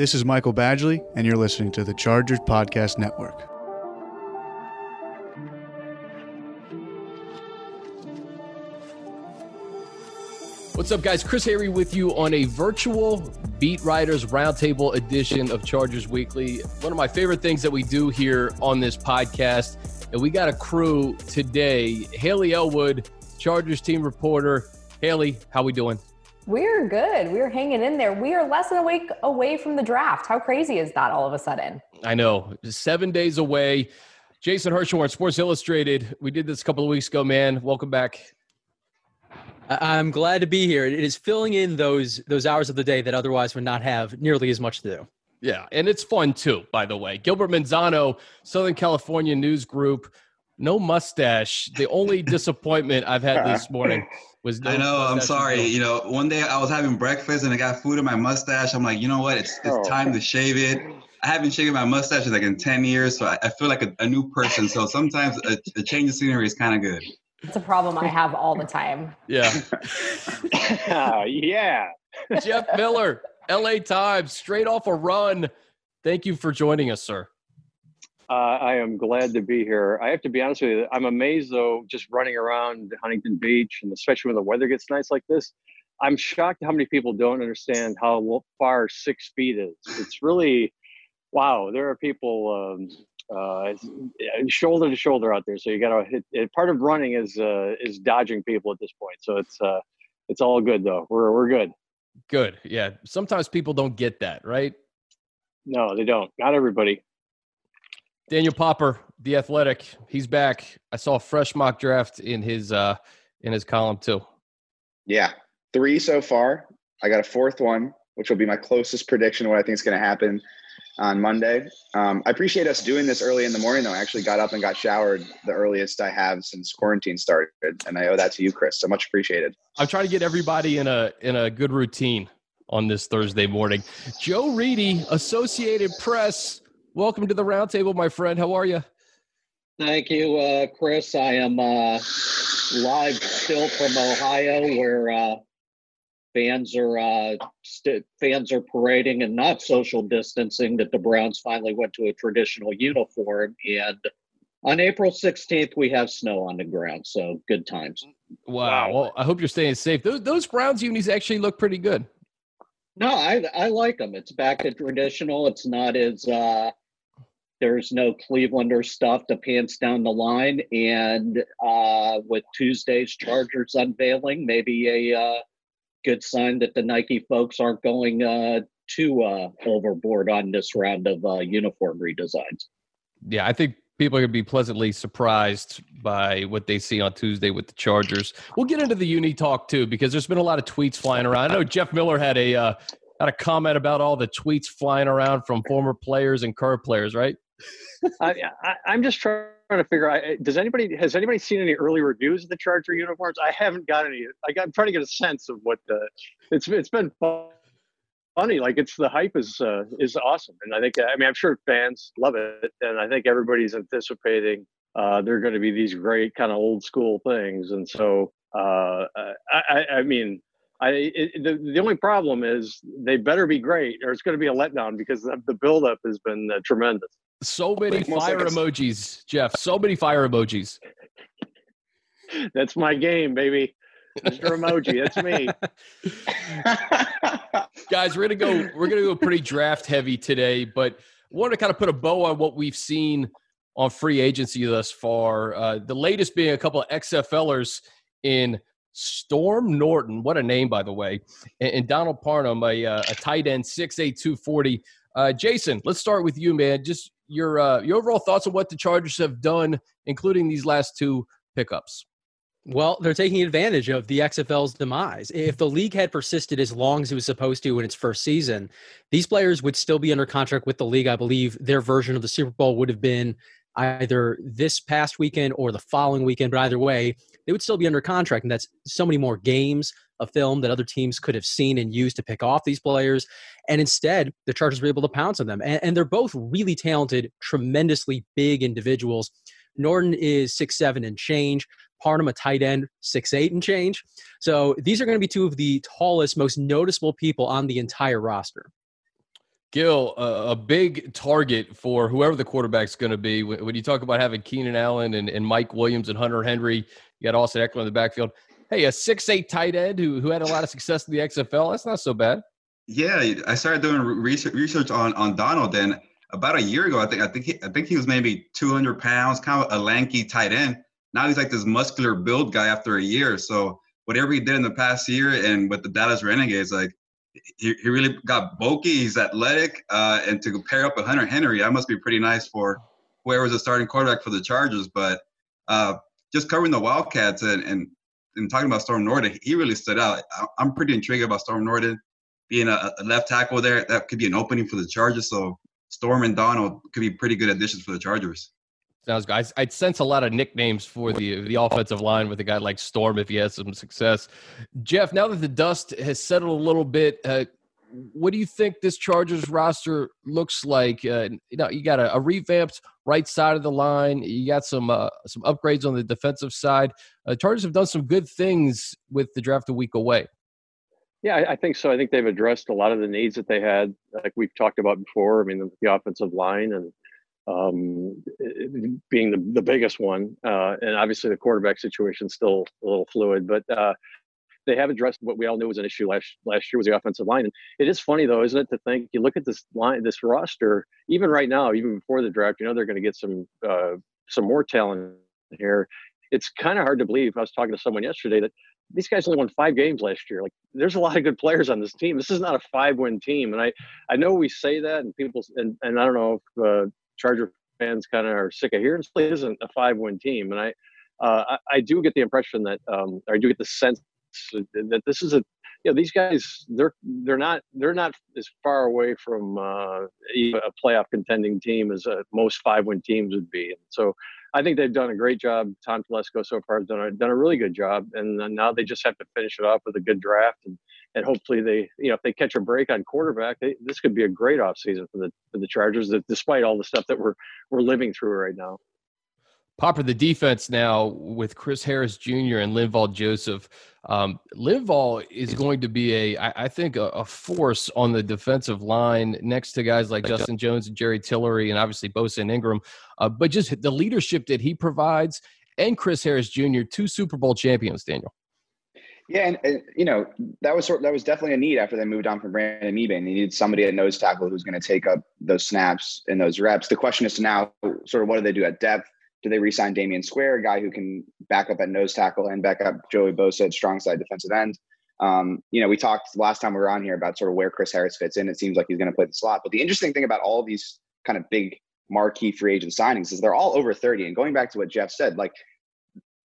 This is Michael Badgley, and you're listening to the Chargers Podcast Network. What's up, guys? Chris Hayre with you on a virtual Beat Writers Roundtable edition of Chargers Weekly. One of my favorite things that we do here on this podcast. And we got a crew today. Haley Elwood, Chargers team reporter. Haley, how we doing? We're good. We're hanging in there. We are less than a week away from the draft. How crazy is that all of a sudden? I know. Seven days away. Jason Hirschhorn, Sports Illustrated. We did this a couple of weeks ago, man. Welcome back. I'm glad to be here. It is filling in those those hours of the day that otherwise would not have nearly as much to do. Yeah, and it's fun too, by the way. Gilbert Manzano, Southern California News Group, no mustache. The only disappointment I've had this morning was no I know. I'm sorry. You know, one day I was having breakfast and I got food in my mustache. I'm like, you know what? It's it's oh. time to shave it. I haven't shaved my mustache in like in 10 years, so I, I feel like a, a, new person. So sometimes a, a change of scenery is kind of good. It's a problem I have all the time. Yeah. yeah. Jeff Miller, LA Times, straight off a run. Thank you for joining us, sir. Uh, I am glad to be here. I have to be honest with you. I'm amazed though, just running around Huntington Beach, and especially when the weather gets nice like this. I'm shocked how many people don't understand how far six feet is. It's really, wow. There are people um, uh, shoulder to shoulder out there. So you got to hit. It, part of running is uh, is dodging people at this point. So it's uh, it's all good though. We're we're good. Good. Yeah. Sometimes people don't get that, right? No, they don't. Not everybody. Daniel Popper, the athletic, he's back. I saw a fresh mock draft in his uh in his column too. Yeah. Three so far. I got a fourth one, which will be my closest prediction of what I think is going to happen on Monday. Um, I appreciate us doing this early in the morning, though. I actually got up and got showered the earliest I have since quarantine started, and I owe that to you, Chris. So much appreciated. I'm trying to get everybody in a in a good routine on this Thursday morning. Joe Reedy, Associated Press. Welcome to the roundtable, my friend. How are you? Thank you, uh, Chris. I am uh, live still from Ohio, where uh, fans are uh, st- fans are parading and not social distancing that the Browns finally went to a traditional uniform. And on April 16th, we have snow on the ground, so good times. Wow. Well, I hope you're staying safe. Those, those Browns unis actually look pretty good. No, I I like them. It's back to traditional. It's not as uh, there's no Clevelander stuff to pants down the line, and uh, with Tuesday's Chargers unveiling, maybe a uh, good sign that the Nike folks aren't going uh, too uh, overboard on this round of uh, uniform redesigns. Yeah, I think people are going to be pleasantly surprised by what they see on Tuesday with the Chargers. We'll get into the uni talk too because there's been a lot of tweets flying around. I know Jeff Miller had a uh, had a comment about all the tweets flying around from former players and current players, right? I, am just trying to figure out. Does anybody has anybody seen any early reviews of the Charger uniforms? I haven't got any. I got, I'm trying to get a sense of what the. It's it's been funny. Like it's the hype is uh, is awesome, and I think I mean I'm sure fans love it, and I think everybody's anticipating uh, they're going to be these great kind of old school things, and so uh, I, I mean I it, the the only problem is they better be great, or it's going to be a letdown because the, the buildup has been uh, tremendous. So many fire like emojis, Jeff. So many fire emojis. That's my game, baby. Mr. Emoji, that's me. Guys, we're gonna go. We're gonna go pretty draft heavy today, but want to kind of put a bow on what we've seen on free agency thus far. Uh, the latest being a couple of XFLers in Storm Norton. What a name, by the way, and, and Donald Parham, a, uh, a tight end, six eight two forty. Uh, Jason, let's start with you, man. Just your uh, your overall thoughts on what the Chargers have done, including these last two pickups. Well, they're taking advantage of the XFL's demise. If the league had persisted as long as it was supposed to in its first season, these players would still be under contract with the league. I believe their version of the Super Bowl would have been either this past weekend or the following weekend, but either way, they would still be under contract. And that's so many more games of film that other teams could have seen and used to pick off these players. And instead, the Chargers were able to pounce on them. And, and they're both really talented, tremendously big individuals. Norton is six seven and change. Parham, a tight end, six eight and change. So these are going to be two of the tallest, most noticeable people on the entire roster. Gil, uh, a big target for whoever the quarterback's going to be. When, when, you talk about having Keenan Allen and, and Mike Williams and Hunter Henry, you got Austin Ekeler in the backfield. Hey, a six eight tight end who who had a lot of success in the XFL. That's not so bad. Yeah, I started doing research research on on Donald, and about a year ago, I think I think he, I think he was maybe 200 pounds, kind of a lanky tight end. Now he's like this muscular build guy after a year. So whatever he did in the past year and with the Dallas Renegades, like he, he really got bulky. He's athletic, uh, and to pair up with Hunter Henry, that must be pretty nice for whoever's the starting quarterback for the Chargers. But uh, just covering the Wildcats and, and and talking about Storm Norton, he really stood out. I'm pretty intrigued about Storm Norton being a, a, left tackle there. That could be an opening for the Chargers. So Storm and Donald could be pretty good additions for the Chargers. Sounds good. I, would sense a lot of nicknames for the the offensive line with a guy like Storm if he has some success. Jeff, now that the dust has settled a little bit, uh, what do you think this Chargers roster looks like? Uh, you know, you got a, a, revamped right side of the line. You got some uh, some upgrades on the defensive side. Uh, Chargers have done some good things with the draft a week away. Yeah, I, I think so. I think they've addressed a lot of the needs that they had, like we've talked about before. I mean, the, the offensive line and um, being the, the biggest one. Uh, and obviously the quarterback situation still a little fluid, but uh, they have addressed what we all knew was an issue last last year was the offensive line. And it is funny though, isn't it, to think you look at this line, this roster, even right now, even before the draft, you know they're going to get some uh, some more talent here. It's kind of hard to believe. I was talking to someone yesterday that these guys only won five games last year. Like, there's a lot of good players on this team. This is not a five-win team, and I I know we say that, and people and and I don't know if uh, Charger fans kind of are sick of hearing it isn't a five win team. And I, uh, I, I, do get the impression that, um, or I do get the sense that this is a, you know, these guys, they're, they're not, they're not as far away from uh, a playoff contending team as uh, most five win teams would be. And so I think they've done a great job. Tom Telesco so far has done a, done a really good job. And now they just have to finish it off with a good draft and, and hopefully they, you know, if they catch a break on quarterback, they, this could be a great offseason for the for the Chargers, despite all the stuff that we're we're living through right now. Popper, the defense now with Chris Harris Jr. and Linval Joseph. Um, Linval is going to be a, I, I think, a, a, force on the defensive line next to guys like Justin Jones and Jerry Tillery, and obviously Bosa and Ingram. Uh, but just the leadership that he provides, and Chris Harris Jr., two Super Bowl champions, Daniel. Yeah, and, and, you know that was sort that was definitely a need after they moved on from Brandon Mebane. They needed somebody at nose tackle who's going to take up those snaps and those reps. The question is now, sort of, what do they do at depth? Do they resign Damion Square, a guy who can back up at nose tackle and back up Joey Bosa at strong side defensive end? Um, you know, we talked last time we were on here about sort of where Chris Harris fits in. It seems like he's going to play the slot. But the interesting thing about all these kind of big marquee free agent signings is they're all over 30. And going back to what Jeff said, like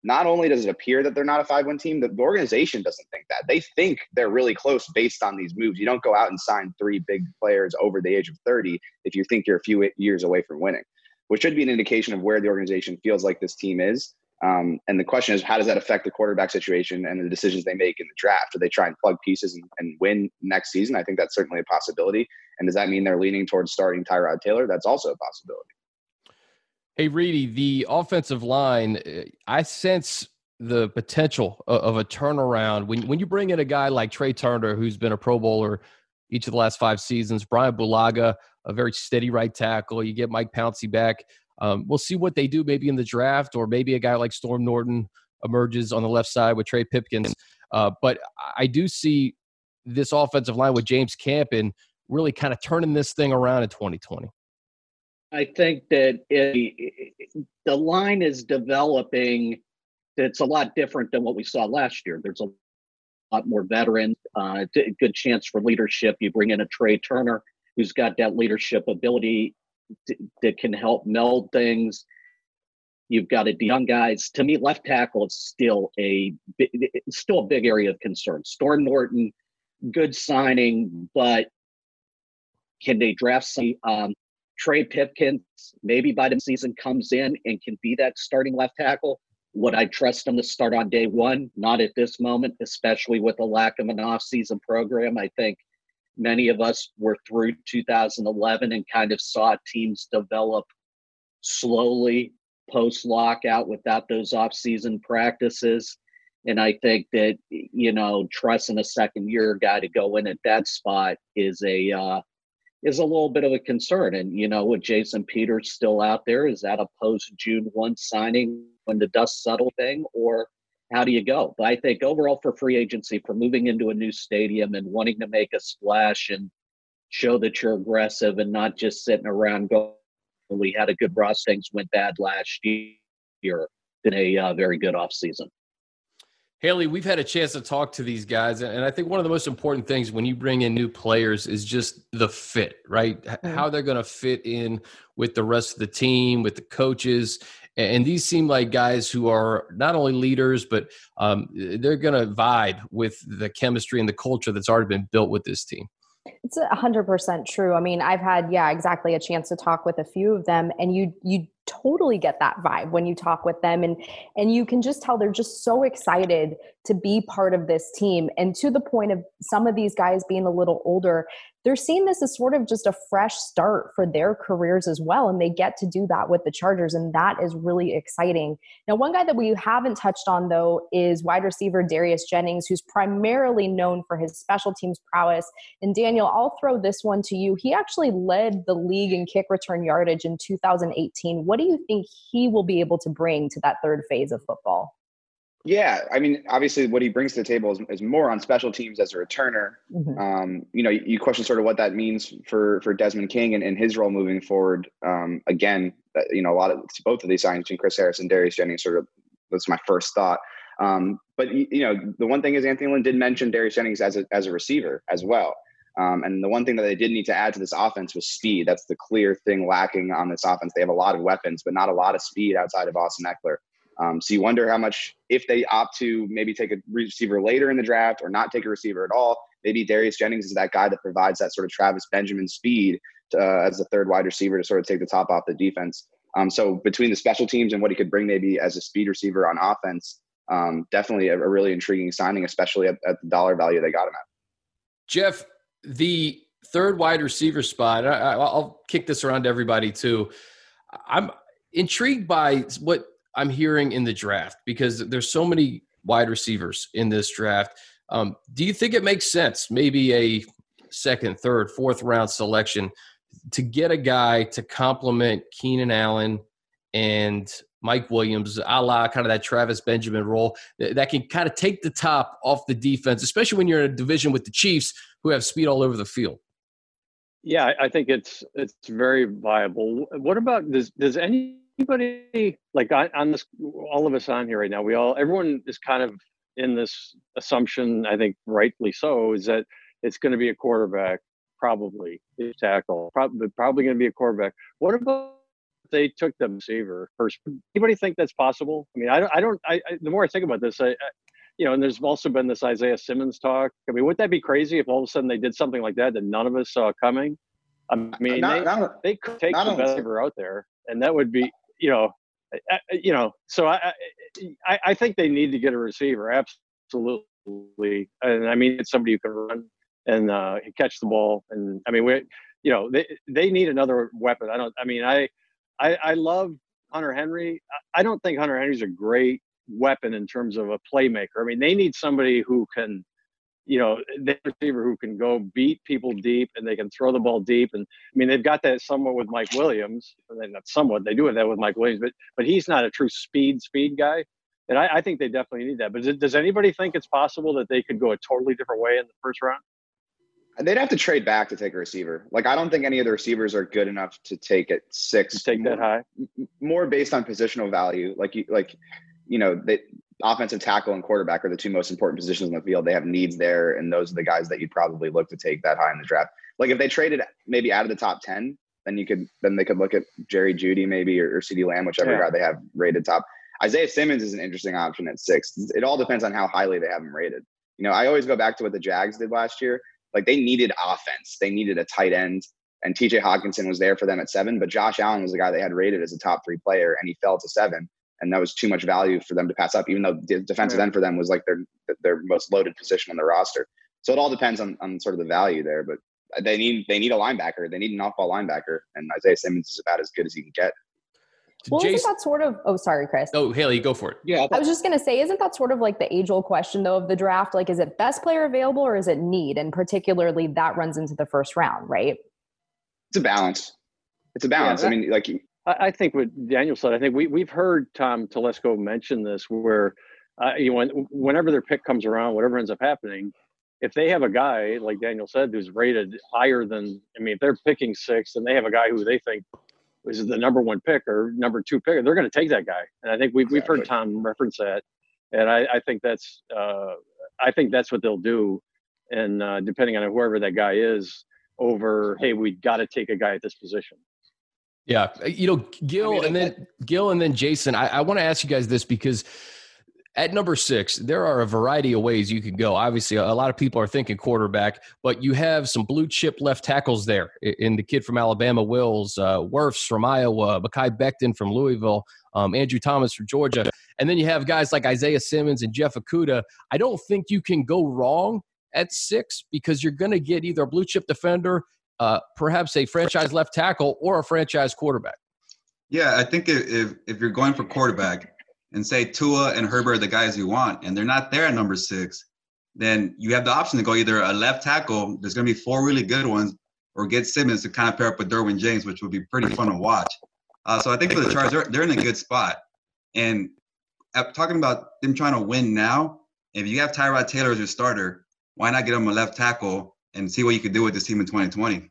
not only does it appear that they're not a 5-1 team, the organization doesn't think that. They think they're really close based on these moves. You don't go out and sign three big players over the age of 30 if you think you're a few years away from winning, which should be an indication of where the organization feels like this team is. Um, and the question is, how does that affect the quarterback situation and the decisions they make in the draft? Do they try and plug pieces and, and win next season? I think that's certainly a possibility. And does that mean they're leaning towards starting Tyrod Taylor? That's also a possibility. Hey, Reedy, the offensive line, uh, I sense the potential of a turnaround when when you bring in a guy like Trai Turner, who's been a Pro Bowler each of the last five seasons, Brian Bulaga, a very steady right tackle. You get Mike Pouncey back. Um, we'll see what they do maybe in the draft, or maybe a guy like Storm Norton emerges on the left side with Trey Pipkins. Uh, but I do see this offensive line with James Campen really kind of turning this thing around in 2020. I think that it, the line is developing. It's a lot different than what we saw last year. There's a lot more veterans, uh, good chance for leadership. You bring in a Trai Turner who's got that leadership ability that can help meld things. You've got a young guys. To me, left tackle is still a still a big area of concern. Storm Norton, good signing, but can they draft some? Um, Trey Pipkins, maybe by the season, comes in and can be that starting left tackle. Would I trust him to start on day one? Not at this moment, especially with the lack of an offseason program. I think many of us were through 2011 and kind of saw teams develop slowly post lockout without those off-season practices. And I think that you know, trusting a second year guy to go in at that spot is a uh, is a little bit of a concern. And, you know, with Jason Peters still out there, is that a post June 1 signing when the dust settle thing, or how do you go? But I think overall for free agency, for moving into a new stadium and wanting to make a splash and show that you're aggressive and not just sitting around going, we had a good Ross, things went bad last year, in a uh, very good offseason. Haley, we've had a chance to talk to these guys, and I think one of the most important things when you bring in new players is just the fit, right? Mm-hmm. How they're going to fit in with the rest of the team, with the coaches. And these seem like guys who are not only leaders, but um, they're going to vibe with the chemistry and the culture that's already been built with this team. It's a hundred percent true. I mean, I've had, yeah, exactly a chance to talk with a few of them and you, you totally get that vibe when you talk with them and and you can just tell they're just so excited to be part of this team and to the point of some of these guys being a little older they're seeing this as sort of just a fresh start for their careers as well. And they get to do that with the Chargers. And that is really exciting. Now, one guy that we haven't touched on, though, is wide receiver Darius Jennings, who's primarily known for his special teams prowess. And Daniel, I'll throw this one to you. He actually led the league in kick return yardage in 2018. What do you think he will be able to bring to that third phase of football? Yeah, I mean, obviously, what he brings to the table is, is more on special teams as a returner. Mm-hmm. Um, you know, you, you, question sort of what that means for for Desmond King and, and his role moving forward. Um, again, you know, a lot of both of these signings between Chris Harris and Darius Jennings sort of that's my first thought. Um, but you know, the one thing is Anthony Lynn did mention Darius Jennings as a as a receiver as well. Um, and the one thing that they did need to add to this offense was speed. That's the clear thing lacking on this offense. They have a lot of weapons, but not a lot of speed outside of Austin Ekeler. Um, so you wonder how much, if they opt to maybe take a receiver later in the draft or not take a receiver at all, maybe Darius Jennings is that guy that provides that sort of Travis Benjamin speed to, uh, as the third wide receiver to sort of take the top off the defense. Um, so between the special teams and what he could bring maybe as a speed receiver on offense, um, definitely a, a, really intriguing signing, especially at, at, the dollar value they got him at. Jeff, the third wide receiver spot, I, I'll kick this around to everybody too. I'm intrigued by what I'm hearing in the draft because there's so many wide receivers in this draft. Um, do you think it makes sense, maybe a second, third, fourth round selection, to get a guy to complement Keenan Allen and Mike Williams, a la kind of that Travis Benjamin role that can kind of take the top off the defense, especially when you're in a division with the Chiefs who have speed all over the field? Yeah, I think it's it's very viable. What about does does any anybody like on, on this all of us on here right now we all everyone is kind of in this assumption i think rightly so is that it's going to be a quarterback probably a tackle probably probably going to be a quarterback what about they took the receiver first anybody think that's possible i mean i don't i don't I, I the more i think about this I, I you know, and there's also been this Isaiah Simmons talk. I mean, would that be crazy if all of a sudden they did something like that that none of us saw coming? I mean, not, they, not, they could take the best receiver out there, and that would be you know, you know, so I, I, I think they need to get a receiver, absolutely. And I mean, it's somebody who can run and uh, catch the ball. And I mean, we, you know, they they need another weapon. I don't. I mean, I, I, I love Hunter Henry. I don't think Hunter Henry's a great weapon in terms of a playmaker. I mean, they need somebody who can you know, the receiver who can go beat people deep and they can throw the ball deep. And I mean, they've got that somewhat with Mike Williams. Not somewhat, they do have that with Mike Williams, but but he's not a true speed speed guy. And I, I think they definitely need that. But does, does anybody think it's possible that they could go a totally different way in the first round? They'd have to trade back to take a receiver. Like I don't think any of the receivers are good enough to take it six. To take more, that high. More based on positional value. Like you like, you know, they offensive tackle and quarterback are the two most important positions in the field. They have needs there, and those are the guys that you'd probably look to take that high in the draft. Like if they traded maybe out of the top ten, then you could then they could look at Jerry Jeudy maybe or, or CeeDee Lamb, whichever yeah. guy they have rated top. Isaiah Simmons is an interesting option at six. It all depends on how highly they have him rated. You know, I always go back to what the Jags did last year. Like they needed offense, they needed a tight end, and TJ Hockenson was there for them at seven. But Josh Allen was the guy they had rated as a top three player, and he fell to seven and that was too much value for them to pass up, even though the defensive end for them was like their their most loaded position on the roster. So it all depends on, on sort of the value there, but they need they need a linebacker. They need an off-ball linebacker, and Isaiah Simmons is about as good as he can get. Well, Jason, isn't that sort of? Oh, sorry, Chris. Oh, Haley, go for it. Yeah, I was just gonna say, isn't that sort of like the age-old question though of the draft? Like, is it best player available or is it need? And particularly, that runs into the first round, right? it's a balance. It's a balance. Yeah, I mean, like I, I think what Daniel said. I think we we've heard Tom Telesco mention this, where uh, you know, when, whenever their pick comes around, whatever ends up happening, if they have a guy like Daniel said who's rated higher than, I mean, if they're picking six and they have a guy who they think is the number one pick or number two pick, they're going to take that guy. And I think we've we've heard Tom reference that, and I, I think that's uh, I think that's what they'll do, and uh, depending on whoever that guy is, over hey, we got to take a guy at this position. Yeah, you know, Gil, I mean, and then Gil, and then Jason. I, I want to ask you guys this because at number six, there are a variety of ways you can go. Obviously, a lot of people are thinking quarterback, but you have some blue chip left tackles there in the kid from Alabama, Wills, uh, Wirfs from Iowa, Mekhi Becton from Louisville, um, Andrew Thomas from Georgia. And then you have guys like Isaiah Simmons and Jeff Okudah. I don't think you can go wrong at six because you're going to get either a blue chip defender, uh, perhaps a franchise left tackle, or a franchise quarterback. Yeah, I think if, if you're going for quarterback, and say Tua and Herbert are the guys you want, and they're not there at number six, then you have the option to go either a left tackle, there's going to be four really good ones, or get Simmons to kind of pair up with Derwin James, which would be pretty fun to watch. Uh, so I think for the Chargers, they're, they're in a good spot. And talking about them trying to win now, if you have Tyrod Taylor as your starter, why not get him a left tackle and see what you could do with this team in 2020?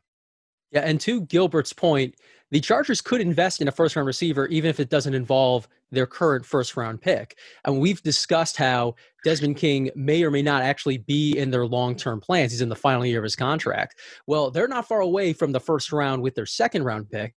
Yeah, and to Gilbert's point, the Chargers could invest in a first round receiver even if it doesn't involve their current first round pick. And we've discussed how Desmond King may or may not actually be in their long term plans. He's in the final year of his contract. Well, they're not far away from the first round with their second round pick.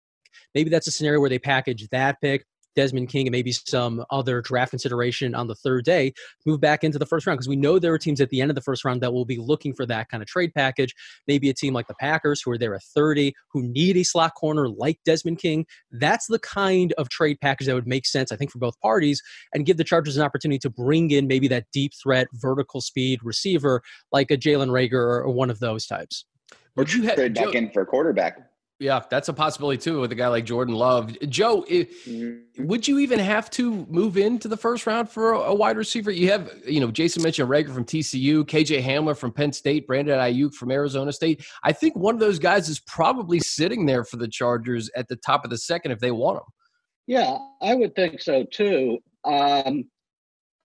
Maybe that's a scenario where they package that pick Desmond King and maybe some other draft consideration on the third day, move back into the first round because we know there are teams at the end of the first round that will be looking for that kind of trade package. Maybe a team like the Packers who are there at 30 who need a slot corner like Desmond King. That's the kind of trade package that would make sense, I think, for both parties and give the Chargers an opportunity to bring in maybe that deep threat, vertical speed receiver like a Jalen Reagor or one of those types. Would you have trade back in for quarterback? Yeah, that's a possibility too with a guy like Jordan Love. Joe, mm-hmm. would you even have to move into the first round for a, wide receiver? You have, you know, Jason mentioned Reagor from TCU, KJ Hamler from Penn State, Brandon Aiyuk from Arizona State. I think one of those guys is probably sitting there for the Chargers at the top of the second if they want him. Yeah, I would think so too. Um,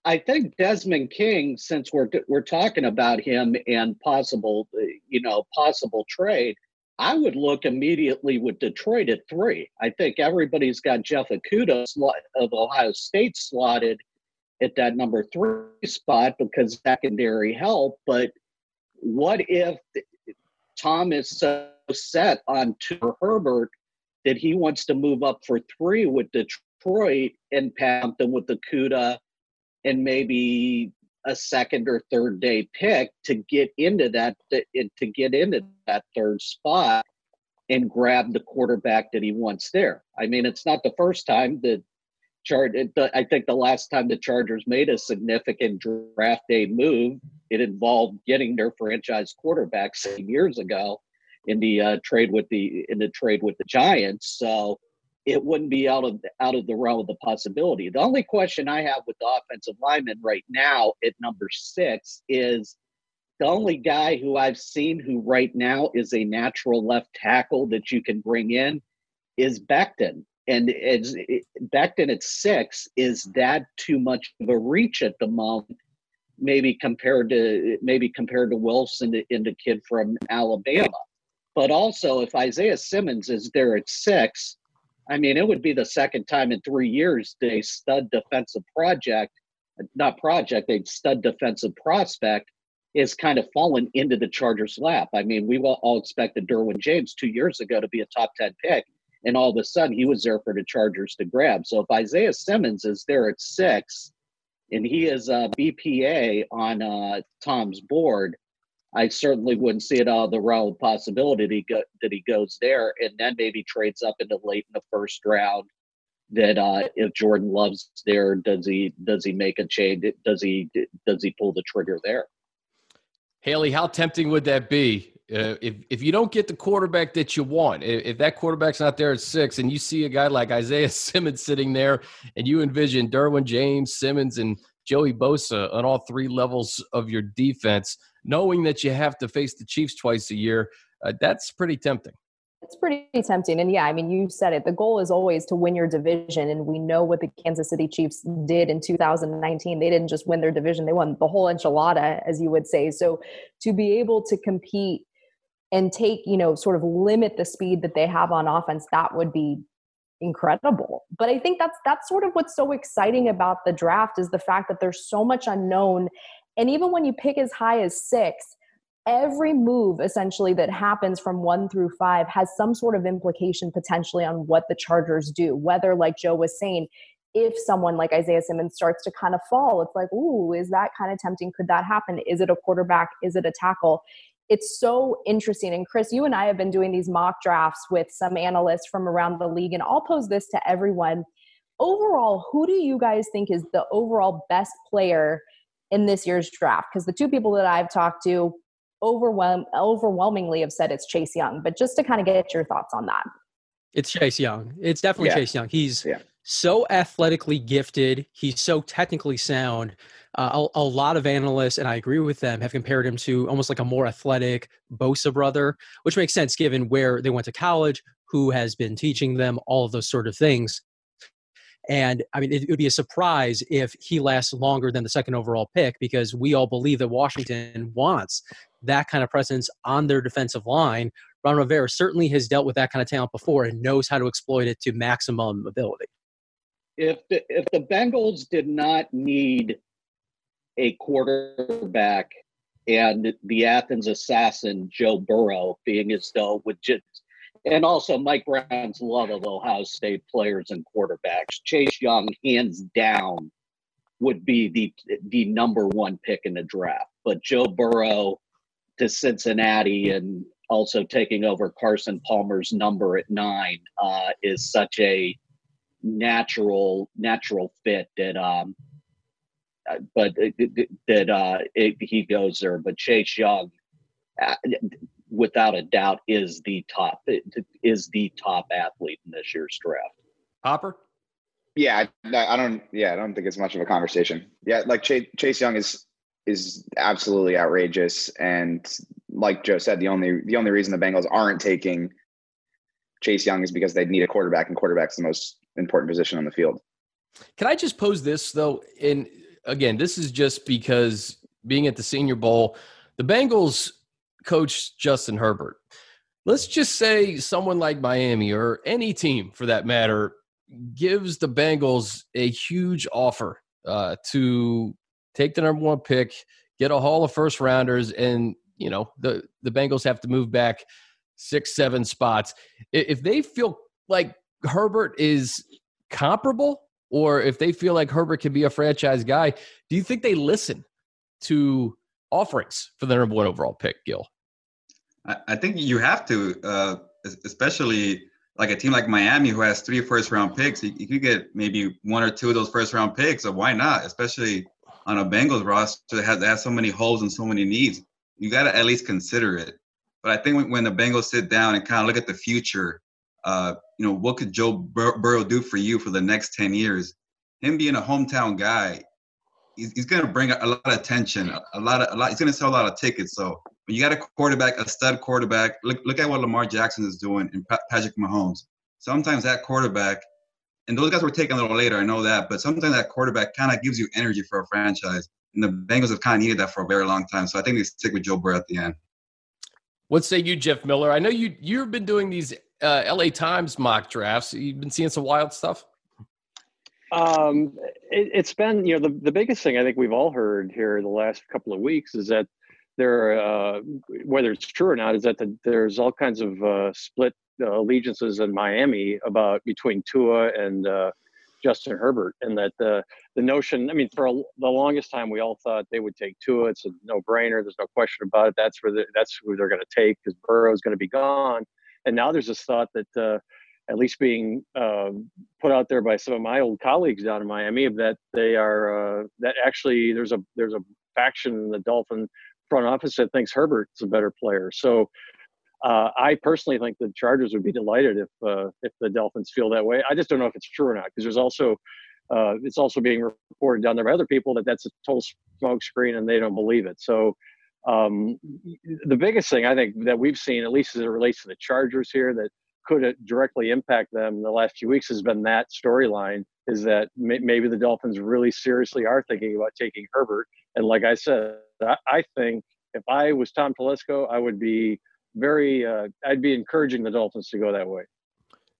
I think Desmond King, since we're we're talking about him and possible, you know, possible trade I would look immediately with Detroit at three. I think everybody's got Jeff Okudah of Ohio State slotted at that number three spot because secondary help. But what if Tom is so set on two Herbert that he wants to move up for three with Detroit and them with Cuda and maybe a second or third day pick to get into that to get into that third spot and grab the quarterback that he wants there. I mean, it's not the first time that chart. I think the last time the Chargers made a significant draft day move, it involved getting their franchise quarterback some years ago in the uh, trade with the in the trade with the Giants. So it wouldn't be out of the, out of the realm of the possibility. The only question I have with the offensive lineman right now at number six is the only guy who I've seen who right now is a natural left tackle that you can bring in is Becton. And it's it, Becton at six, is that too much of a reach at the moment? Maybe compared to maybe compared to Wilson and the kid from Alabama. But also if Isaiah Simmons is there at six, I mean, it would be the second time in three years they stud defensive project, not project, they stud defensive prospect is kind of fallen into the Chargers' lap. I mean, we all expected Derwin James two years ago to be a top 10 pick, and all of a sudden he was there for the Chargers to grab. So if Isaiah Simmons is there at six and he is a BPA on uh, Tom's board, I certainly wouldn't see it out of the realm of possibility that he, go, that he goes there and then maybe trades up into late in the first round. That uh, if Jordan Love's there, does he does he make a change? Does he does he pull the trigger there? Haley, how tempting would that be? Uh, if if you don't get the quarterback that you want, if, if, that quarterback's not there at six, and you see a guy like Isaiah Simmons sitting there, and you envision Derwin James, Simmons, and Joey Bosa on all three levels of your defense, knowing that you have to face the Chiefs twice a year, uh, that's pretty tempting. it's pretty tempting. And yeah, I mean, you said it. The goal is always to win your division. And we know what the Kansas City Chiefs did in 2019. They didn't just win their division, they won the whole enchilada, as you would say. So to be able to compete and take, you know, sort of limit the speed that they have on offense, that would be incredible. But I think that's that's sort of what's so exciting about the draft is the fact that there's so much unknown. And even when you pick as high as six, every move essentially that happens from one through five has some sort of implication potentially on what the Chargers do. Whether, like Joe was saying, if someone like Isaiah Simmons starts to kind of fall, it's like, ooh, is that kind of tempting? Could that happen? Is it a quarterback? Is it a tackle? It's so interesting. And Chris, you and I have been doing these mock drafts with some analysts from around the league, and I'll pose this to everyone. Overall, who do you guys think is the overall best player in this year's draft? Because the two people that I've talked to, overwhelm overwhelmingly have said it's Chase Young. But just to kind of get your thoughts on that. It's Chase Young. It's definitely Yeah. Chase Young. He's Yeah. so athletically gifted. He's so technically sound. Uh, a, a lot of analysts, and I agree with them, have compared him to almost like a more athletic Bosa brother, which makes sense given where they went to college, who has been teaching them, all of those sort of things. And I mean, it, it would be a surprise if he lasts longer than the second overall pick because we all believe that Washington wants that kind of presence on their defensive line. Ron Rivera certainly has dealt with that kind of talent before and knows how to exploit it to maximum ability. if the, if the Bengals did not need a quarterback and the Athens assassin Joe Burrow being as though with just and also Mike Brown's love of Ohio State players and quarterbacks, Chase Young hands down would be the the number one pick in the draft. But Joe Burrow to Cincinnati and also taking over Carson Palmer's number at nine uh, is such a natural natural fit that um uh, but it- that uh it, he goes there but chase young uh, without a doubt is the top is the top athlete in this year's draft Popper? Yeah, I, I don't. Yeah, I don't think it's much of a conversation. Yeah, like Chase, Chase Young is is absolutely outrageous, and like Joe said, the only the only reason the Bengals aren't taking Chase Young is because they need a quarterback, and quarterback's the most important position on the field. Can I just pose this though? And again, this is just because being at the Senior Bowl, the Bengals coach Justin Herbert. Let's just say someone like Miami or any team for that matter gives the Bengals a huge offer uh, to take the number one pick, get a haul of first rounders, and you know the the Bengals have to move back six, seven spots. If they feel like Herbert is comparable, or if they feel like Herbert can be a franchise guy, do you think they listen to offerings for the number one overall pick, Gil? I, think you have to, uh, especially like a team like Miami who has three first round picks. You, you could get maybe one or two of those first round picks, so why not? Especially on a Bengals roster that has, that has so many holes and so many needs. You got to at least consider it. But I think when, when the Bengals sit down and kind of look at the future, uh, you know, what could Joe Bur- Burrow do for you for the next 10 years? Him being a hometown guy, he's, he's going to bring a, lot of attention, a, lot of, a lot, he's going to sell a lot of tickets. So when you got a quarterback, a stud quarterback, look, look at what Lamar Jackson is doing and Pa- Patrick Mahomes. Sometimes that quarterback, and those guys were taken a little later, I know that, but sometimes that quarterback kind of gives you energy for a franchise. And the Bengals have kind of needed that for a very long time. So I think they stick with Joe Burrow at the end. What say you, Jeff Miller? I know you you've been doing these uh, LA Times mock drafts. You've been seeing some wild stuff. Um, it, it's been, you know, the, the biggest thing I think we've all heard here the last couple of weeks is that there, uh, whether it's true or not, is that the, there's all kinds of uh, split uh, allegiances in Miami about between Tua and uh, Justin Herbert, and that the the notion. I mean, for a, the longest time, we all thought they would take Tua. It's a no brainer. There's no question about it. That's where the, that's who they're going to take because Burrow's going to be gone. And now there's this thought that. At least being uh, put out there by some of my old colleagues down in Miami that they are uh, that actually there's a there's a faction in the Dolphin front office that thinks Herbert's a better player. So uh, I personally think the Chargers would be delighted if uh, if the Dolphins feel that way. I just don't know if it's true or not because there's also uh, it's also being reported down there by other people that that's a total smokescreen and they don't believe it. So Um, the biggest thing I think that we've seen, at least as it relates to the Chargers here, that could it directly impact them in the last few weeks has been that storyline is that may, maybe the Dolphins really seriously are thinking about taking Herbert. And like I said, I, I think if I was Tom Telesco, I would be very, uh, I'd be encouraging the Dolphins to go that way.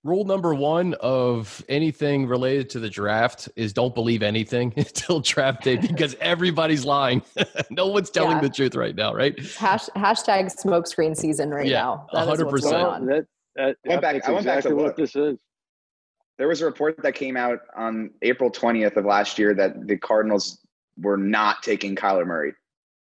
Rule number one of anything related to the draft is don't believe anything until draft day because everybody's lying. no one's telling yeah. the truth right now, right? Hash, hashtag smokescreen season right yeah, now. hundred percent. That, that, went back, I went exactly back to what this is. There was a report that came out on April 20th of last year that the Cardinals were not taking Kyler Murray.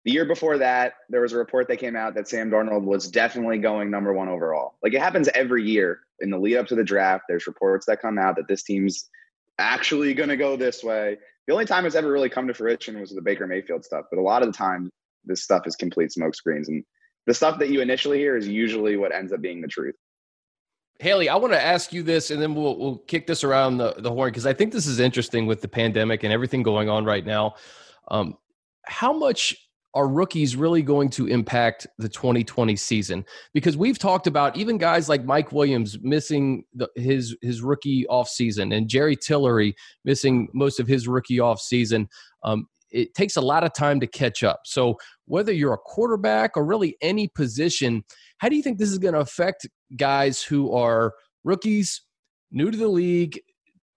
The year before that, there was a report that came out that Sam Darnold was definitely going number one overall. Like it happens every year in the lead up to the draft. There's reports that come out that this team's actually going to go this way. The only time it's ever really come to fruition was the Baker Mayfield stuff. But a lot of the time, this stuff is complete smokescreens. And the stuff that you initially hear is usually what ends up being the truth. Haley, I want to ask you this, and then we'll we'll kick this around the, the horn because I think this is interesting with the pandemic and everything going on right now. Um, how much are rookies really going to impact the 2020 season? Because we've talked about even guys like Mike Williams missing the, his his rookie offseason and Jerry Tillery missing most of his rookie offseason. Um, it takes a lot of time to catch up. So whether you're a quarterback or really any position, how do you think this is going to affect guys who are rookies, new to the league,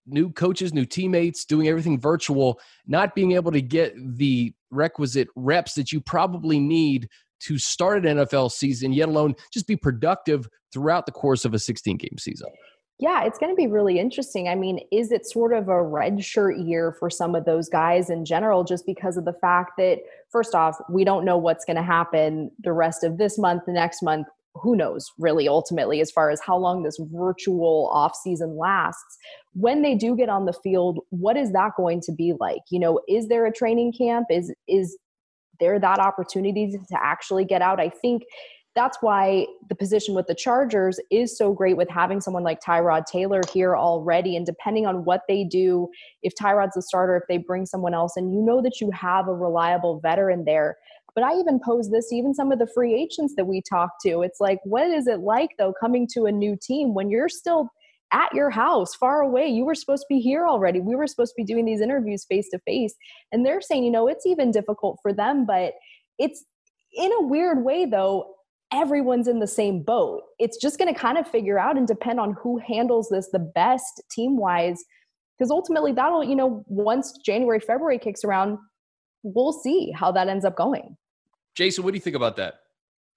new coaches, new teammates, doing everything virtual, not being able to get the requisite reps that you probably need to start an NFL season, yet alone just be productive throughout the course of a 16 game season? Yeah, it's going to be really interesting. I mean, is it sort of a red shirt year for some of those guys in general, just because of the fact that, first off, we don't know what's going to happen the rest of this month, the next month, who knows really ultimately as far as how long this virtual off season lasts. When they do get on the field what is that going to be like? You know is there a training camp? Is is there that opportunity to actually get out? I think that's why the position with the Chargers is so great with having someone like Tyrod Taylor here already. And depending on what they do, if Tyrod's the starter, if they bring someone else, and you know that you have a reliable veteran there, but I even pose this even some of the free agents that we talk to. It's like, what is it like though coming to a new team when you're still at your house far away? You were supposed to be here already. We were supposed to be doing these interviews face to face. And they're saying, you know, it's even difficult for them, but it's in a weird way though, everyone's in the same boat. It's just going to kind of figure out and depend on who handles this the best team wise. Because ultimately, that'll, you know, once January, February kicks around, we'll see how that ends up going. Jason, what do you think about that?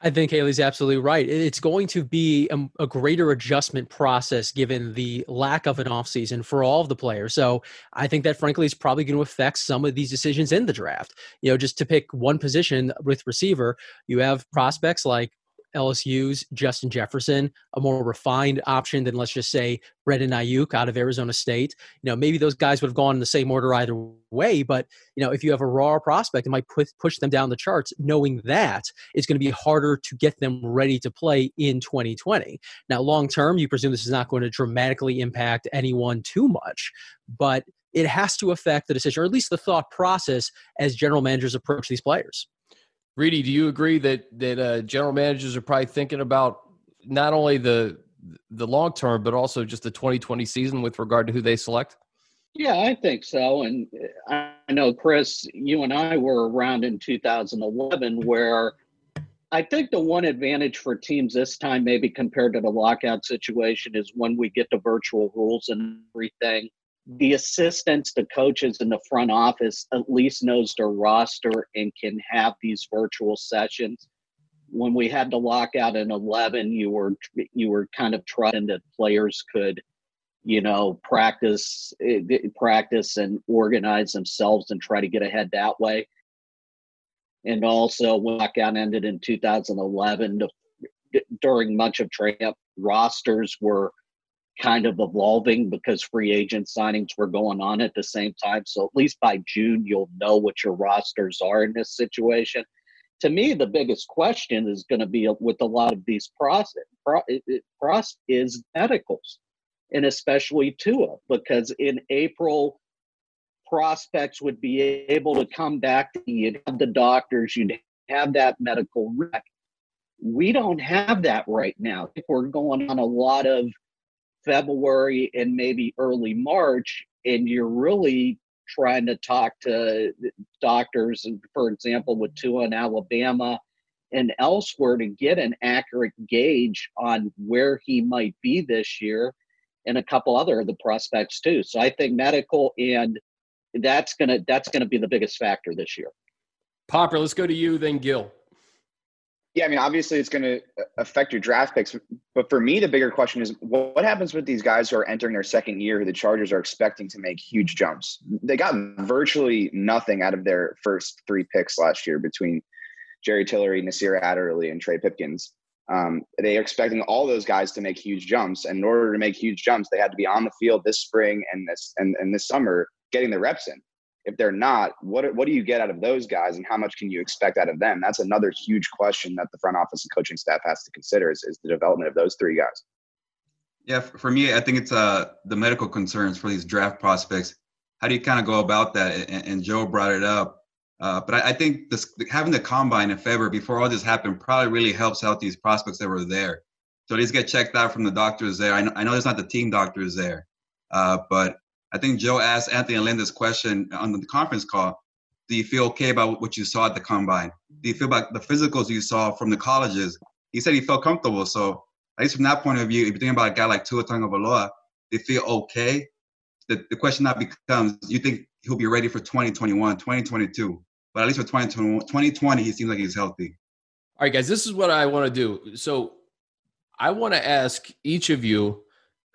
I think Haley's absolutely right. It's going to be a, a, greater adjustment process given the lack of an offseason for all of the players. So I think that, frankly, is probably going to affect some of these decisions in the draft. You know, just to pick one position with receiver, you have prospects like LSU's Justin Jefferson, a more refined option than let's just say Brandon Aiyuk out of Arizona State. You know, maybe those guys would have gone in the same order either way, but you know, if you have a raw prospect, it might push them down the charts. Knowing that it's going to be harder to get them ready to play in 2020. Now, long term, you presume this is not going to dramatically impact anyone too much, but it has to affect the decision, or at least the thought process as general managers approach these players. Reedy, do you agree that that uh, general managers are probably thinking about not only the the long term, but also just the 2020 season with regard to who they select? Yeah, I think so. And I know, Chris, you and I were around in 2011 where I think the one advantage for teams this time, maybe compared to the lockout situation, is when we get to virtual rules and everything the assistants, the coaches in the front office at least knows their roster and can have these virtual sessions. When we had the lockout in 11, you were you were kind of trusting that players could, you know, practice eh, practice and organize themselves and try to get ahead that way. And also, when lockout ended in 2011, during much of training, rosters were kind of evolving because free agent signings were going on at the same time. So at least by June, you'll know what your rosters are in this situation. To me, the biggest question is going to be with a lot of these process, process is medicals, and especially Tua, because in April, prospects would be able to come back. You'd have the doctors, you'd have that medical rec. We don't have that right now. If we're going on a lot of February and maybe early March, and you're really trying to talk to doctors, for example, with Tua in Alabama and elsewhere to get an accurate gauge on where he might be this year and a couple other of the prospects too. So I think medical and that's gonna that's gonna be the biggest factor this year. Popper, let's go to you, then Gil. Yeah, I mean, obviously it's going to affect your draft picks, but for me, the bigger question is what happens with these guys who are entering their second year who the Chargers are expecting to make huge jumps? They got virtually nothing out of their first three picks last year between Jerry Tillery, Nasir Adderley, and Trey Pipkins. Um, they are expecting all those guys to make huge jumps, and in order to make huge jumps, they had to be on the field this spring and this and, and this summer getting the reps in if they're not, what what do you get out of those guys, and how much can you expect out of them? That's another huge question that the front office and coaching staff has to consider is, is the development of those three guys. Yeah, for me, I think it's uh the medical concerns for these draft prospects. How do you kind of go about that? And, and Joe brought it up, uh, but I, I think this having the combine in February before all this happened probably really helps out these prospects that were there. So these get checked out from the doctors there. I know, I know there's not the team doctors there, uh, but I think Joe asked Anthony and Linda's question on the conference call. Do you feel okay about what you saw at the combine? Do you feel about the physicals you saw from the colleges? He said he felt comfortable. So at least from that point of view, if you're thinking about a guy like Tua Tagovailoa, they feel okay. The, the question now becomes, you think he'll be ready for 2021, 2022? But at least for 2020, 2020 he seems like he's healthy. All right, guys, this is what I want to do. So I want to ask each of you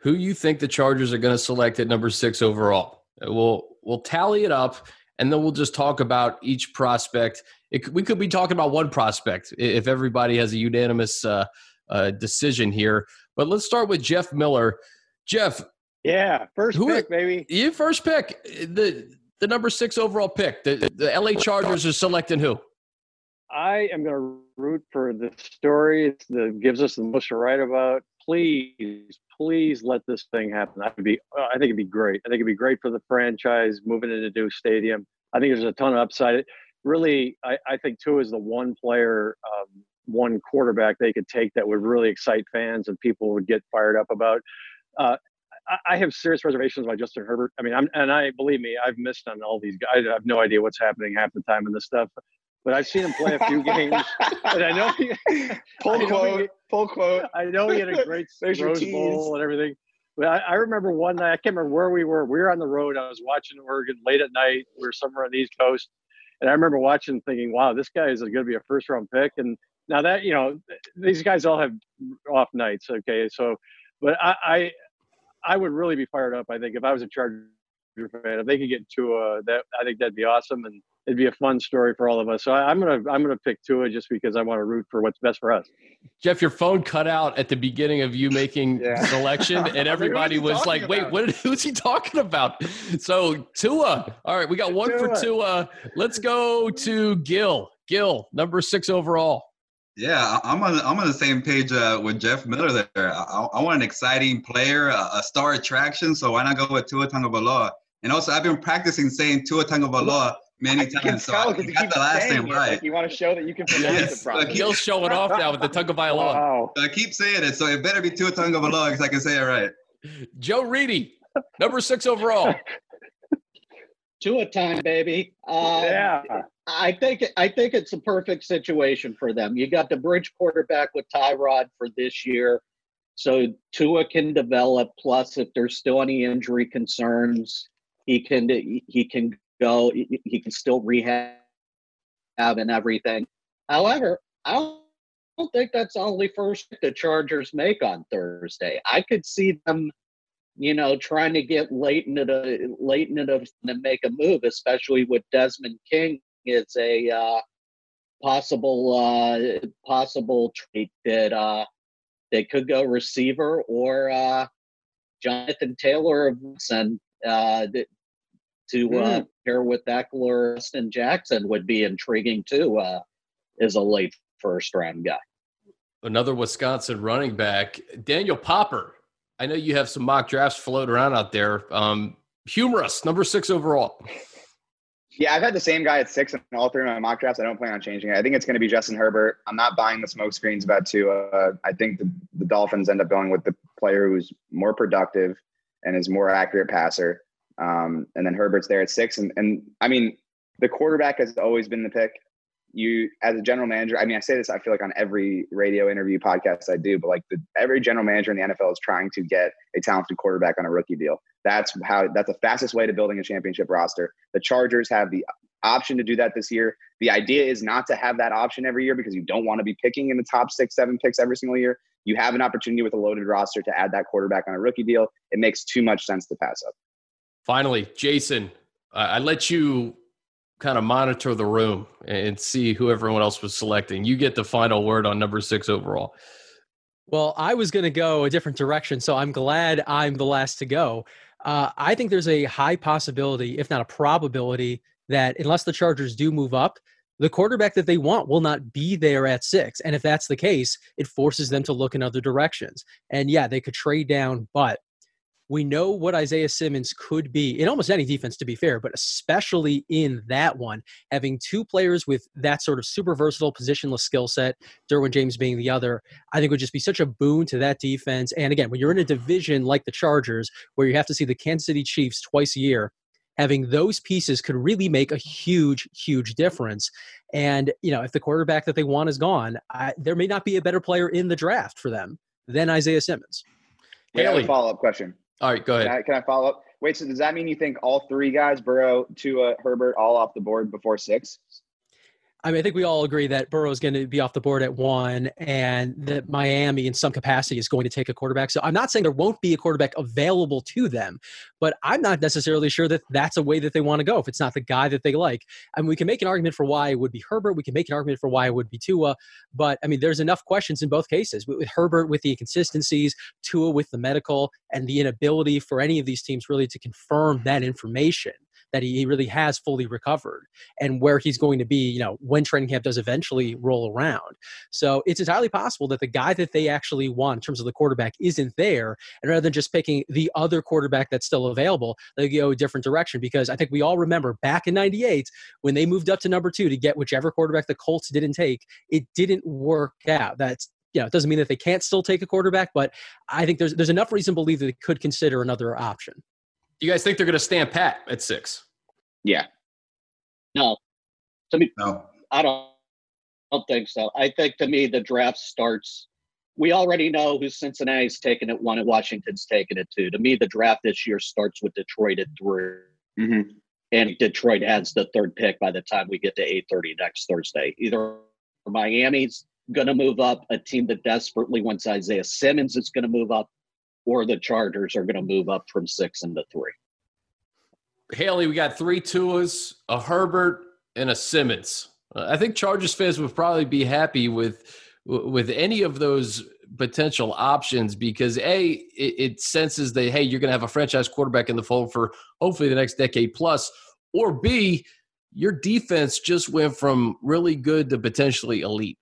who you think the Chargers are going to select at number six overall. We'll we'll tally it up, and then we'll just talk about each prospect. It, we could be talking about one prospect if everybody has a unanimous uh, uh, decision here. But let's start with Jeff Miller. Jeff, yeah, first who, pick, baby. You first pick the the number six overall pick. The the LA Chargers are selecting who? I am going to root for the story that gives us the most to write about. Please, please let this thing happen. I would be, uh, I think it'd be great. I think it'd be great for the franchise moving into new stadium. I think there's a ton of upside. Really, I, I think Tua is the one player, um, one quarterback they could take that would really excite fans and people would get fired up about. Uh, I, I have serious reservations about Justin Herbert. I mean, I'm, and I believe me, I've missed on all these guys. I have no idea what's happening half the time in this stuff but I've seen him play a few games, and I know he pull I quote, he, pull quote. I know he had a great Rose Bowl and everything. But I, I, remember one night, I can't remember where we were. We were on the road. I was watching Oregon late at night. We were somewhere on the East Coast, and I remember watching, thinking, "Wow, this guy is going to be a first round pick." And now that you know, these guys all have off nights. Okay, so, but I, I, I would really be fired up. I think if I was a Charger fan, if they could get to a, that, I think that'd be awesome. And it'd be a fun story for all of us. So I, am gonna I'm gonna pick Tua just because I want to root for what's best for us. Jeff, your phone cut out at the beginning of you making yeah. selection, and everybody was like, "Wait, about? what? Who's he talking about?" So Tua. All right, we got one Tua. for Tua. Let's go to Gil. Gil, number six overall. Yeah, I'm on I'm on the same page uh, with Jeff Miller there. I, I, want an exciting player, a, a, star attraction. So why not go with Tua Tagovailoa? And also, I've been practicing saying Tua Tagovailoa many times. So I got the last name right. Like you want to show that you can pronounce yes. it properly. He'll show it off now with the tongue of violin. Wow. So I keep saying it, so it better be two tongue of a because I can say it right. Joe Reedy, number six overall. Tua time, baby. Um, yeah. I think I think it's a perfect situation for them. You got the bridge quarterback with Tyrod for this year, so Tua can develop. Plus, if there's still any injury concerns, he can he can go. He, he can still rehab and everything. However, I don't, think that's the only first the Chargers make on Thursday. I could see them, you know, trying to get late into the late into the to make a move, especially with Desmond King is a uh, possible uh, possible trait that uh, they could go receiver or uh, Jonathan Taylor and uh, to uh, mm. pair with Ekeler, Austin Jackson would be intriguing too. Uh, is a late first round guy. Another Wisconsin running back, Daniel Popper. I know you have some mock drafts float around out there. Um, humorous, number six overall. Yeah, I've had the same guy at six in all three of my mock drafts. I don't plan on changing it. I think it's going to be Justin Herbert. I'm not buying the smoke screens about Tua. Uh, I think the, the Dolphins end up going with the player who's more productive and is more accurate passer. Um, and then Herbert's there at six. And, and I mean, the quarterback has always been the pick. You, as a general manager, I mean, I say this, I feel like on every radio interview podcast I do, but like the, every general manager in the NFL is trying to get a talented quarterback on a rookie deal. That's how, that's the fastest way to building a championship roster. The Chargers have the option to do that this year. The idea is not to have that option every year because you don't want to be picking in the top six, seven picks every single year. You have an opportunity with a loaded roster to add that quarterback on a rookie deal. It makes too much sense to pass up. Finally, Jason, I let you kind of monitor the room and see who everyone else was selecting. You get the final word on number six overall. Well, I was going to go a different direction, so I'm glad I'm the last to go. Uh, I think there's a high possibility, if not a probability, that unless the Chargers do move up, the quarterback that they want will not be there at six. And if that's the case, it forces them to look in other directions. And yeah, they could trade down, but we know what Isaiah Simmons could be in almost any defense, to be fair, but especially in that one, having two players with that sort of super versatile positionless skill set, Derwin James being the other, I think would just be such a boon to that defense. And again, when you're in a division like the Chargers, where you have to see the Kansas City Chiefs twice a year, having those pieces could really make a huge, huge difference. And, you know, if the quarterback that they want is gone, I, there may not be a better player in the draft for them than Isaiah Simmons. Haley, follow up question. All right, go ahead. Can I, can I follow up? Wait, so does that mean you think all three guys, Burrow, Tua, Herbert, all off the board before six? I mean, I think we all agree that Burrow is going to be off the board at one, and that Miami, in some capacity, is going to take a quarterback. So I'm not saying there won't be a quarterback available to them, but I'm not necessarily sure that that's a way that they want to go. If it's not the guy that they like, I mean, we can make an argument for why it would be Herbert. We can make an argument for why it would be Tua, but I mean, there's enough questions in both cases. With, with Herbert, with the inconsistencies, Tua with the medical, and the inability for any of these teams really to confirm that information that he really has fully recovered and where he's going to be, you know, when training camp does eventually roll around. So it's entirely possible that the guy that they actually want in terms of the quarterback isn't there. And rather than just picking the other quarterback that's still available, they go a different direction because I think we all remember back in 98 when they moved up to number two to get whichever quarterback the Colts didn't take, it didn't work out. That's you know, it doesn't mean that they can't still take a quarterback, but I think there's there's enough reason to believe that they could consider another option. You guys think they're going to stand pat at six? Yeah. No. To me, No. I don't, I don't think so. I think to me, the draft starts. We already know who Cincinnati's taking it one and Washington's taking it two. To me, the draft this year starts with Detroit at 3 Mm-hmm. and Detroit has the third pick by the time we get to 8:30 next Thursday. Either Miami's going to move up, a team that desperately wants Isaiah Simmons is going to move up, or the Chargers are going to move up from six into three. Haley, we got three Tuas, a Herbert, and a Simmons. Uh, I think Chargers fans would probably be happy with with any of those potential options because a it, it senses that hey you're going to have a franchise quarterback in the fold for hopefully the next decade plus, or b your defense just went from really good to potentially elite.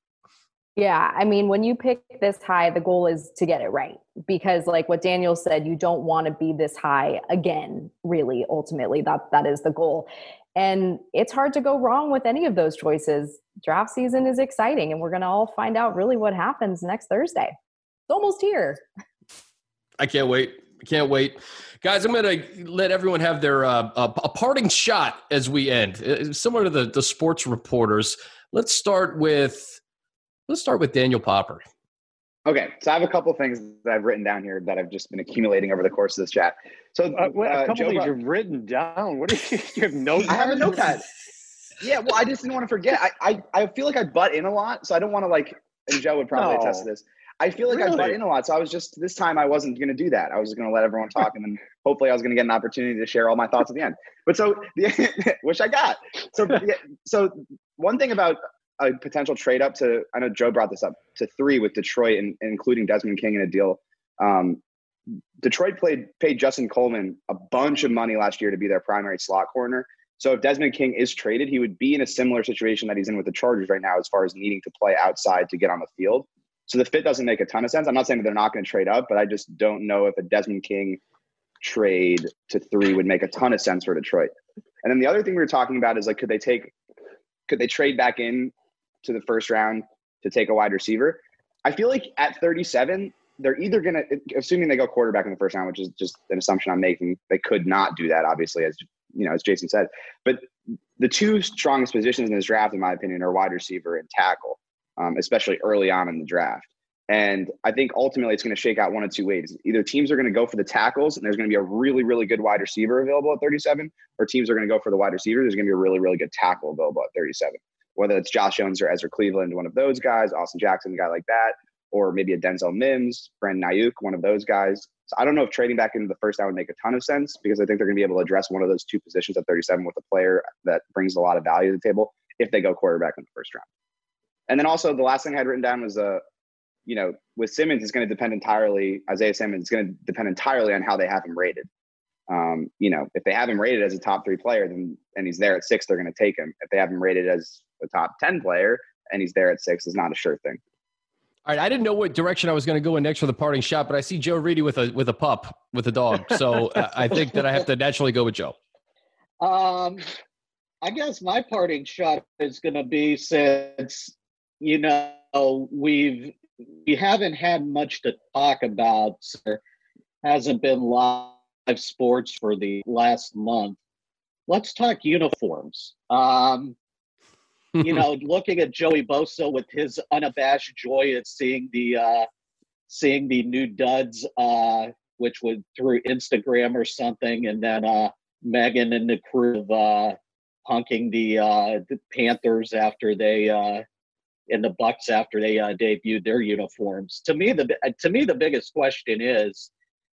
Yeah, I mean, when you pick this high, the goal is to get it right because, like what Daniel said, you don't want to be this high again. Really, ultimately, that that is the goal, and it's hard to go wrong with any of those choices. Draft season is exciting, and we're going to all find out really what happens next Thursday. It's almost here. I can't wait. Can't wait, guys. I'm going to let everyone have their uh, a, a parting shot as we end, uh, similar to the the sports reporters. Let's start with Let's start with Daniel Popper. Okay, so I have a couple things that I've written down here that I've just been accumulating over the course of this chat. So Uh, what, a uh, couple Joe things you've written down. What do you, you have notes? I have a notepad. Yeah, well, I just didn't want to forget. I, I, I feel like I butt in a lot, so I don't want to like. And Joe would probably attest to this. I feel like I butt in a lot, so I was just this time I wasn't going to do that. I was just going to let everyone talk, and then hopefully I was going to get an opportunity to share all my thoughts at the end. But so, the, which I got. So, yeah, so one thing about a potential trade up to I know Joe brought this up to three with Detroit and, and including Desmond King in a deal. Um, Detroit played paid Justin Coleman a bunch of money last year to be their primary slot corner. So if Desmond King is traded, he would be in a similar situation that he's in with the Chargers right now, as far as needing to play outside to get on the field. So the fit doesn't make a ton of sense. I'm not saying that they're not going to trade up, but I just don't know if a Desmond King trade to three would make a ton of sense for Detroit. And then the other thing we were talking about is like, could they take, could they trade back in to the first round to take a wide receiver? I feel like at 37, they're either going to, assuming they go quarterback in the first round, which is just an assumption I'm making, they could not do that, obviously, as you know, as Jason said. But the two strongest positions in this draft, in my opinion, are wide receiver and tackle, um, especially early on in the draft. And I think ultimately it's going to shake out one of two ways. Either teams are going to go for the tackles and there's going to be a really, really good wide receiver available at 37, or teams are going to go for the wide receiver. There's going to be a really, really good tackle available at 37. Whether it's Josh Jones or Ezra Cleveland, one of those guys, Austin Jackson, a guy like that, or maybe a Denzel Mims, Brandon Aiyuk, one of those guys. So I don't know if trading back into the first round would make a ton of sense because I think they're going to be able to address one of those two positions at 37 with a player that brings a lot of value to the table if they go quarterback in the first round. And then also the last thing I had written down was a, uh, you know, with Simmons, it's going to depend entirely. Isaiah Simmons is going to depend entirely on how they have him rated. Um, you know, if they have him rated as a top three player, then and he's there at six, they're going to take him. If they have him rated as a top ten player and he's there at six, is not a sure thing. All right, I didn't know what direction I was going to go in next for the parting shot, but I see Joe Reedy with a with a pup with a dog, so I think that I have to naturally go with Joe. Um, I guess my parting shot is going to be since you know we've we haven't had much to talk about. There hasn't been live sports for the last month. Let's talk uniforms. Um, you know, looking at Joey Bosa with his unabashed joy at seeing the uh, seeing the new duds, uh, which was through Instagram or something, and then uh, Megan and the crew of uh, punking the, uh, the Panthers after they uh, in the Bucs after they uh, debuted their uniforms. To me, the to me the biggest question is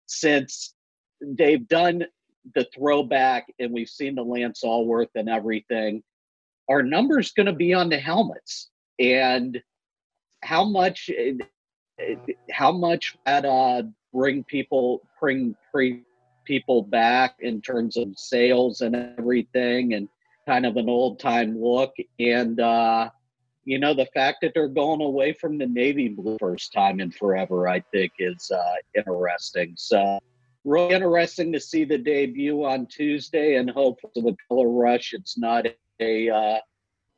since they've done the throwback and we've seen the Lance Alworth and everything, are numbers going to be on the helmets? And how much how much that uh, bring people bring bring people back in terms of sales and everything and kind of an old time look and uh you know, the fact that they're going away from the navy blue first time in forever, I think, is uh, interesting. So, really interesting to see the debut on Tuesday, and hope the color rush. It's not a uh,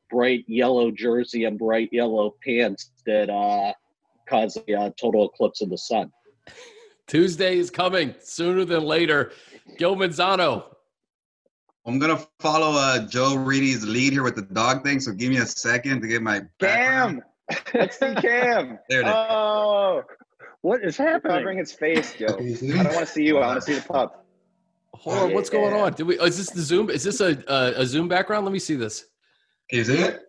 bright yellow jersey and bright yellow pants that uh, cause a uh, total eclipse of the sun. Tuesday is coming sooner than later. Gil Manzano, I'm gonna follow uh, Joe Reedy's lead here with the dog thing. So give me a second to get my Cam. Let's see Cam. there it is. Oh, what is happening? Covering his face, Joe. I don't want to see you. I want to see the pup. Hold on, what's going on? Did we? Is this the Zoom? Is this a, a, a Zoom background? Let me see this. Can you see it?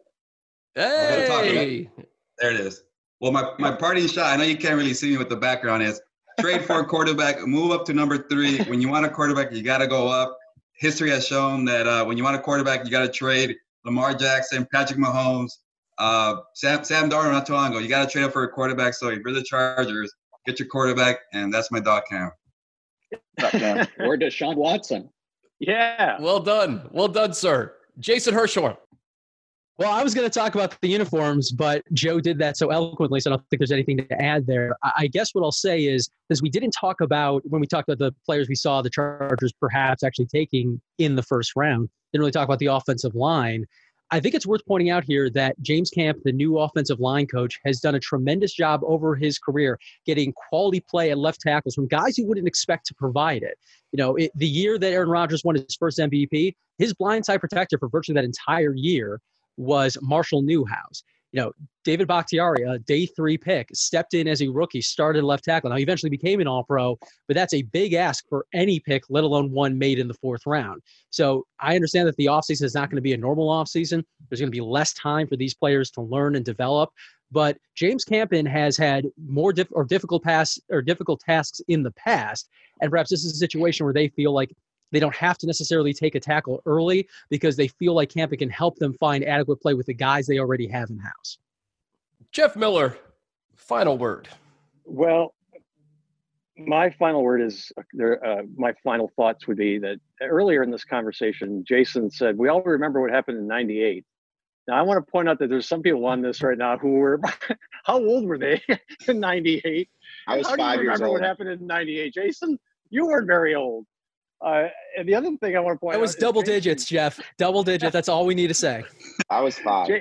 Hey, there it is. Well, my my party shot. I know you can't really see me what the background is. Trade for a quarterback. Move up to number three. When you want a quarterback, you got to go up history has shown that uh, when you want a quarterback, you got to trade Lamar Jackson, Patrick Mahomes, uh, Sam Sam Darnold not too long ago. You got to trade up for a quarterback. So if you're the Chargers, get your quarterback, and that's my dog cam. Uh, or Deshaun Watson. Yeah. Well done. Well done, sir. Jason Hirschhorn. Well, I was going to talk about the uniforms, but Joe did that so eloquently, so I don't think there's anything to add there. I guess what I'll say is, because we didn't talk about when we talked about the players we saw the Chargers perhaps actually taking in the first round, didn't really talk about the offensive line. I think it's worth pointing out here that James Campen, the new offensive line coach, has done a tremendous job over his career getting quality play at left tackles from guys you wouldn't expect to provide it. You know, it, the year that Aaron Rodgers won his first MVP, his blindside protector for virtually that entire year was Marshall Newhouse. You know, David Bakhtiari, a day three pick, stepped in as a rookie, started left tackle. Now, he eventually became an all pro, but that's a big ask for any pick, let alone one made in the fourth round. So I understand that the offseason is not going to be a normal offseason. There's going to be less time for these players to learn and develop. But James Campen has had more or difficult pass or difficult tasks in the past, and perhaps this is a situation where they feel like they don't have to necessarily take a tackle early because they feel like Campen can help them find adequate play with the guys they already have in house. Jeff Miller, final word. Well, my final word is uh, my final thoughts would be that earlier in this conversation, Jason said, We all remember what happened in 98. Now, I want to point out that there's some people on this right now who were, how old were they in 98? I was how five do you years remember old. what happened in 98? Jason, you weren't very old. Uh, and the other thing I want to point That out was is double Jason- digits, Jeff. Double digits. That's all we need to say. I was five. Ja-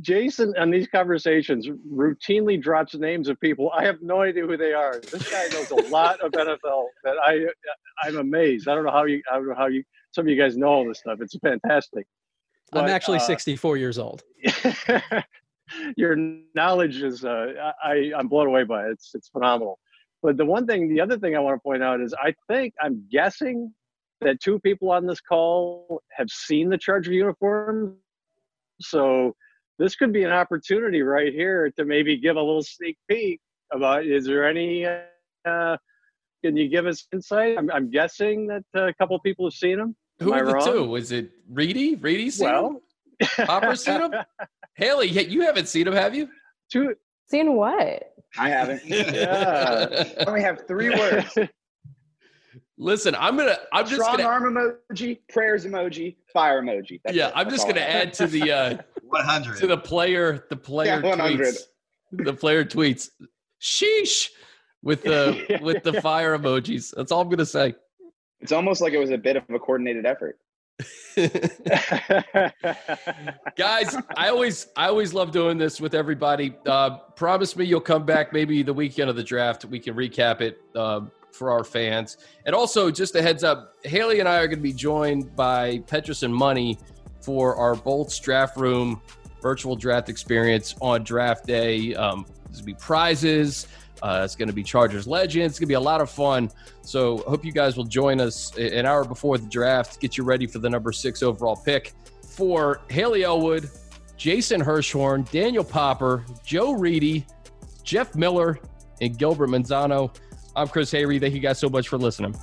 Jason, on these conversations, routinely drops names of people. I have no idea who they are. This guy knows a lot of NFL that I, I'm amazed. I don't know how you, I don't know how you, some of you guys know all this stuff. It's fantastic. I'm actually uh, 64 years old. your knowledge is uh, I I'm blown away by it. It's it's phenomenal. But the one thing, the other thing I want to point out is I think I'm guessing that two people on this call have seen the Charger uniform, so this could be an opportunity right here to maybe give a little sneak peek about. Is there any? Uh, can you give us insight? I'm, I'm guessing that uh, a couple people have seen them. Who Am are the wrong? two? Is it Reedy? Reedy seen him? Well, Popper's seen him? Haley, you haven't seen him, have you? two. Seen what? I haven't. Yeah. I only have three words. Listen, I'm gonna. I'm just Strong gonna. arm emoji, prayers emoji, fire emoji. That's Yeah, it. I'm That's just gonna add to the uh, 100. to the player the player Yeah, tweets the player tweets. Sheesh, with the with the fire emojis. That's all I'm gonna say. It's almost like it was a bit of a coordinated effort. Guys, I always I always love doing this with everybody. Uh, promise me you'll come back maybe the weekend of the draft. We can recap it um, for our fans. And also, just a heads up, Haley and I are going to be joined by Petrus and Money for our Bolts Draft Room virtual draft experience on draft day. Um, to be prizes. Uh, it's going to be Chargers Legends. It's going to be a lot of fun. So, hope you guys will join us an hour before the draft. Get you ready for the number six overall pick. For Haley Elwood, Jason Hirschhorn, Daniel Popper, Joe Reedy, Jeff Miller, and Gilbert Manzano, I'm Chris Hayre. Thank you guys so much for listening.